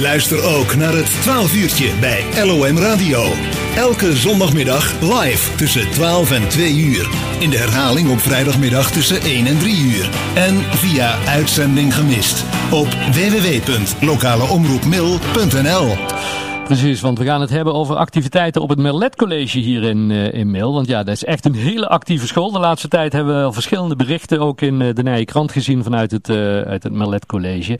Luister ook naar het 12 uurtje bij LOM Radio. Elke zondagmiddag live tussen 12 en 2 uur. In de herhaling op vrijdagmiddag tussen 1 en 3 uur. En via uitzending gemist op www.lokaleomroepmil.nl. Precies, want we gaan het hebben over activiteiten op het Merlet College hier in, uh, in Mil. Want ja, dat is echt een hele actieve school. De laatste tijd hebben we al verschillende berichten ook in uh, de Nije Krant gezien vanuit het, uh, uit het Merlet College.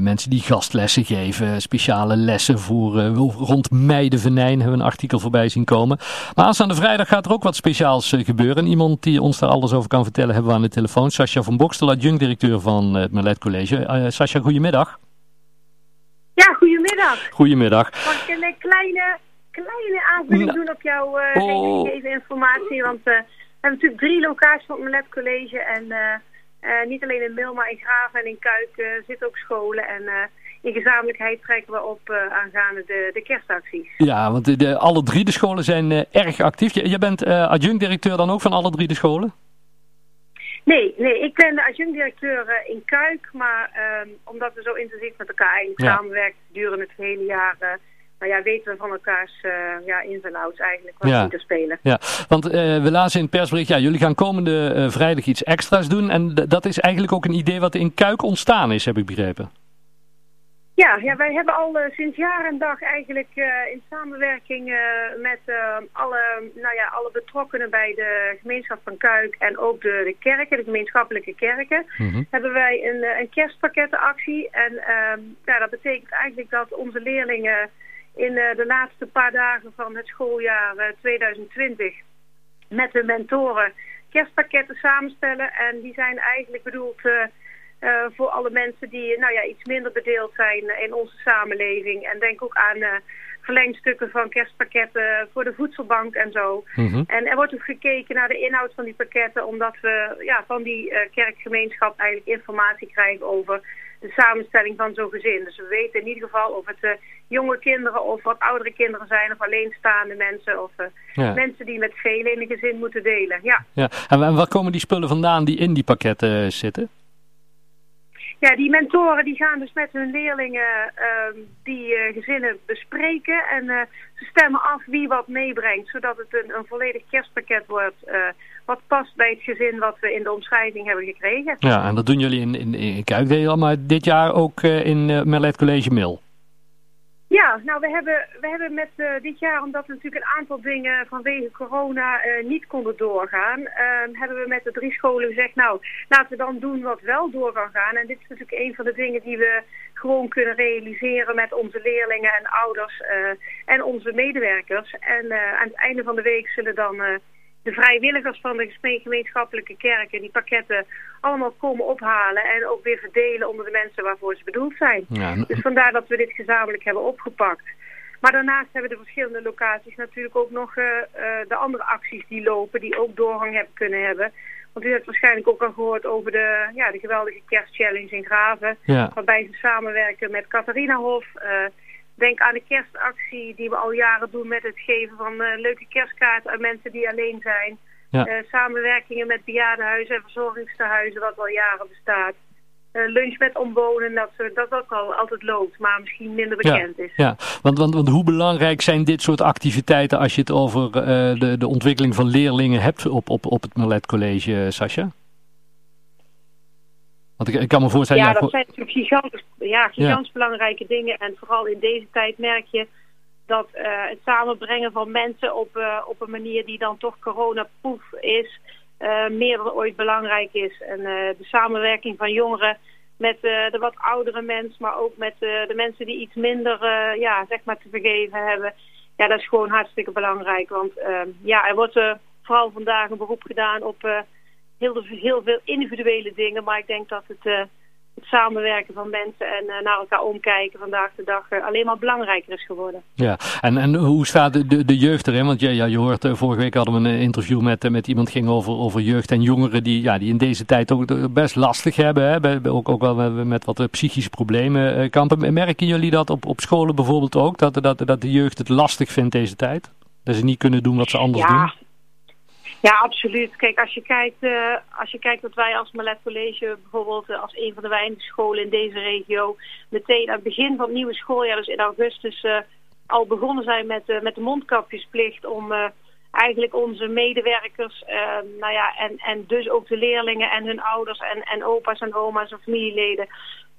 mensen die gastlessen geven, speciale lessen voeren. Rond Mei de Venijn hebben we een artikel voorbij zien komen. Maar aanstaande vrijdag gaat er ook wat speciaals gebeuren. En iemand die ons daar alles over kan vertellen hebben we aan de telefoon. Sascha van Bokstel, adjunct-directeur van het Merlet College. Sascha, goedemiddag. Goedemiddag. Goedemiddag. Mag ik een kleine, kleine aanvulling Nou. doen op jouw uh, Oh. gegeven informatie? Want eh, we hebben natuurlijk drie locaties van het Melet College. En eh, eh, niet alleen in Mil, maar in Graven en in Kuik eh, zitten ook scholen. En eh, in gezamenlijkheid trekken we op eh, aangaande de, de kerstacties. Ja, want de, de- alle drie de scholen zijn eh, erg actief. Je, je bent eh, adjunct-directeur dan ook van alle drie de scholen? Nee, nee, ik ben de adjunct-directeur eh, in Kuik. Maar ehm, omdat we zo intensief met elkaar eigenlijk Ja. samenwerken gedurende het hele jaar... nou ja, weten we van elkaars eh, ja, ins en outs eigenlijk wat Ja. er spelen. Ja, want we lazen in het persbericht, ja, jullie gaan komende vrijdag iets extra's doen. En dat is eigenlijk ook een idee wat in Kuik ontstaan is, heb ik begrepen. Ja, ja, wij hebben al eh, sinds jaar en dag eigenlijk eh, in samenwerking eh, met alle, nou ja, alle betrokkenen bij de gemeenschap van Kuik en ook de, de kerken, de gemeenschappelijke kerken, Mhm. hebben wij een, een kerstpakkettenactie. En ehm, ja, dat betekent eigenlijk dat onze leerlingen in de laatste paar dagen van het schooljaar eh, 2020 met hun mentoren kerstpakketten samenstellen. En die zijn eigenlijk bedoeld eh, voor alle mensen die nou ja, iets minder bedeeld zijn in onze samenleving. En denk ook aan eh, verlengstukken van kerstpakketten voor de voedselbank en zo. Mhm. En er wordt ook gekeken naar de inhoud van die pakketten, omdat we ja, van die eh, kerkgemeenschap eigenlijk informatie krijgen over de samenstelling van zo'n gezin. Dus we weten in ieder geval of het jonge kinderen of wat oudere kinderen zijn, of alleenstaande mensen, of Ja. mensen die met velen in een gezin moeten delen. Ja. Ja. En, wa- en waar komen die spullen vandaan die in die pakketten zitten? Ja, die mentoren die gaan dus met hun leerlingen ehm, die eh, gezinnen bespreken. En eh, ze stemmen af wie wat meebrengt. Zodat het een, een volledig kerstpakket wordt. eh, wat past bij het gezin wat we in de omschrijving hebben gekregen. Ja, en dat doen jullie in, in, in al, maar dit jaar ook in Merlet College Mil. Ja, nou we hebben, we hebben met eh, dit jaar, omdat we natuurlijk een aantal dingen vanwege corona eh, niet konden doorgaan, ehm, hebben we met de drie scholen gezegd, nou laten we dan doen wat wel door kan gaan. En dit is natuurlijk een van de dingen die we gewoon kunnen realiseren met onze leerlingen en ouders eh, en onze medewerkers. En aan het einde van de week zullen dan de vrijwilligers van de geme- gemeenschappelijke kerken die pakketten allemaal komen ophalen en ook weer verdelen onder de mensen waarvoor ze bedoeld zijn. Ja, Dus vandaar dat we dit gezamenlijk hebben opgepakt. Maar daarnaast hebben de verschillende locaties natuurlijk ook nog eh, eh, de andere acties die lopen, die ook doorgang hebben kunnen hebben. Want u hebt waarschijnlijk ook al gehoord over de, ja, de geweldige kerstchallenge in Graven. ja. Waarbij ze samenwerken met Catharina Hof. Eh, denk aan de kerstactie die we al jaren doen met het geven van leuke kerstkaarten aan mensen die alleen zijn. Ja. Eh, samenwerkingen met bejaardenhuizen en verzorgingstehuizen, wat al jaren bestaat. Eh, lunch met omwonen, dat, soort- dat ook al altijd loopt, maar misschien minder bekend is. Ja, want, want, want hoe belangrijk zijn dit soort activiteiten als je het over eh, de, de ontwikkeling van leerlingen hebt op, op, op het Merlet College, Sascha? Want ik, ik kan me voorstellen... Ja, ja, dat zijn natuurlijk gigantisch, ja, gigantisch belangrijke dingen. En vooral in deze tijd merk je dat eh, het samenbrengen van mensen op, eh, op een manier die dan toch coronaproof is, eh, meer dan ooit belangrijk is. En de samenwerking van jongeren met de wat oudere mensen, maar ook met de mensen die iets minder ja, zeg maar te vergeven hebben. Ja, dat is gewoon hartstikke belangrijk. Want eh, ja, er wordt vooral vandaag een beroep gedaan op heel, heel veel individuele dingen. Maar ik denk dat het, het samenwerken van mensen en eh, naar elkaar omkijken vandaag de dag eh, alleen maar belangrijker is geworden. Ja, en, en hoe staat de, de, de jeugd erin? Want ja, ja, je hoort, eh, vorige week hadden we een interview met, met iemand ging over, over jeugd en jongeren die, ja, die in deze tijd ook best lastig hebben. Hè? Bij- Ook, ook wel met, met wat psychische problemen kampen. Merken jullie dat op, op scholen bijvoorbeeld ook? Dat, dat, dat de jeugd het lastig vindt deze tijd? Dat ze niet kunnen doen wat ze anders Ja. doen? Ja, absoluut. Kijk, als je kijkt, uh, als je kijkt dat wij als Malet College bijvoorbeeld uh, als een van de weinige scholen in deze regio meteen aan het begin van het nieuwe schooljaar, dus in augustus, uh, al begonnen zijn met, met de mondkapjesplicht om eigenlijk onze medewerkers, nou ja, en, en dus ook de leerlingen en hun ouders en, en opa's en oma's en familieleden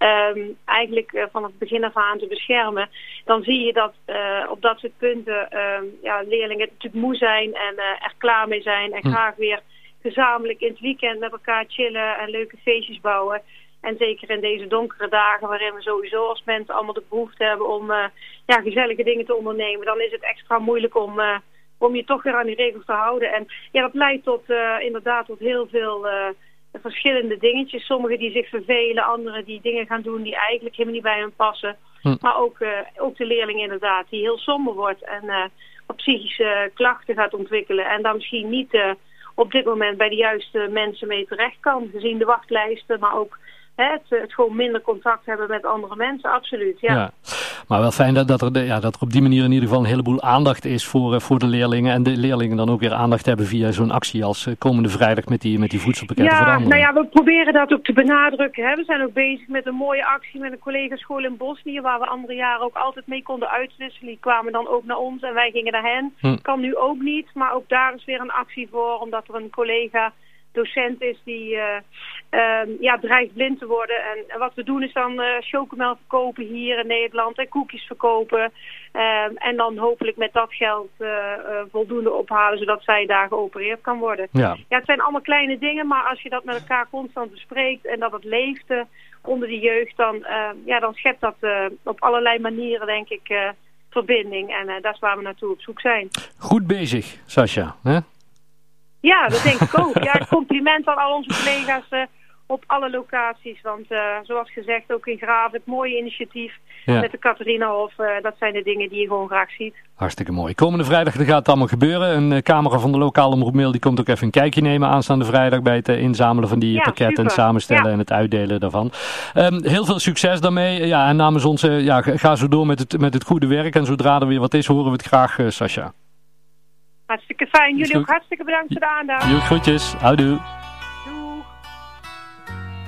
um, eigenlijk uh, van het begin af aan te beschermen, dan zie je dat uh, op dat soort punten um, ja, leerlingen natuurlijk moe zijn en uh, er klaar mee zijn en hm. graag weer gezamenlijk in het weekend met elkaar chillen en leuke feestjes bouwen. En zeker in deze donkere dagen waarin we sowieso als mensen allemaal de behoefte hebben om ja, gezellige dingen te ondernemen, dan is het extra moeilijk om, om je toch weer aan die regels te houden. En ja, dat leidt tot inderdaad tot heel veel verschillende dingetjes. Sommigen die zich vervelen, anderen die dingen gaan doen die eigenlijk helemaal niet bij hen passen. Hm. Maar ook, uh, ook de leerling inderdaad, die heel somber wordt en uh, psychische klachten gaat ontwikkelen. En dan misschien niet uh, op dit moment bij de juiste mensen mee terecht kan. Gezien de wachtlijsten, maar ook het, het, gewoon minder contact hebben met andere mensen, absoluut. Ja. ja. Maar wel fijn dat, dat, er, ja, dat er op die manier in ieder geval een heleboel aandacht is voor, eh, voor de leerlingen. En de leerlingen dan ook weer aandacht hebben via zo'n actie als eh, komende vrijdag met die, met die voedselpakketten ja, Nou ja, we proberen dat ook te benadrukken. Hè. We zijn ook bezig met een mooie actie met een collega school in Bosnië, waar we andere jaren ook altijd mee konden uitwisselen. Die kwamen dan ook naar ons en wij gingen naar hen. Hm. Kan nu ook niet, maar ook daar is weer een actie voor, omdat er een collega docent is die uh, uh, ja, dreigt blind te worden. En, wat we doen is dan uh, chocomel verkopen hier in Nederland en koekjes verkopen. Ehm, en dan hopelijk met dat geld uh, voldoende ophalen zodat zij daar geopereerd kan worden. Ja. ja, het zijn allemaal kleine dingen, maar als je dat met elkaar constant bespreekt en dat het leeft onder de jeugd, dan, ehm, ja, dan schept dat op allerlei manieren denk ik verbinding. En dat is waar we naartoe op zoek zijn. Goed bezig, Sascha. Hè? Ja, dat denk ik ook. Ja, compliment aan al onze collega's uh, op alle locaties. Want uh, zoals gezegd, ook in Graven, het mooie initiatief ja. met de Catharinahof. Uh, dat zijn de dingen die je gewoon graag ziet. Hartstikke mooi. Komende vrijdag gaat het allemaal gebeuren. Een camera van de lokale omroep die komt ook even een kijkje nemen aanstaande vrijdag bij het inzamelen van die ja, pakketten en samenstellen en het uitdelen daarvan. Um, heel veel succes daarmee. Ja, en namens onze, ja, ga zo door met het, met het goede werk. En zodra er weer wat is, horen we het graag, Sascha. Hartstikke fijn. Jullie ook hartstikke bedankt voor de aandacht. Jullie groetjes. Houdoe.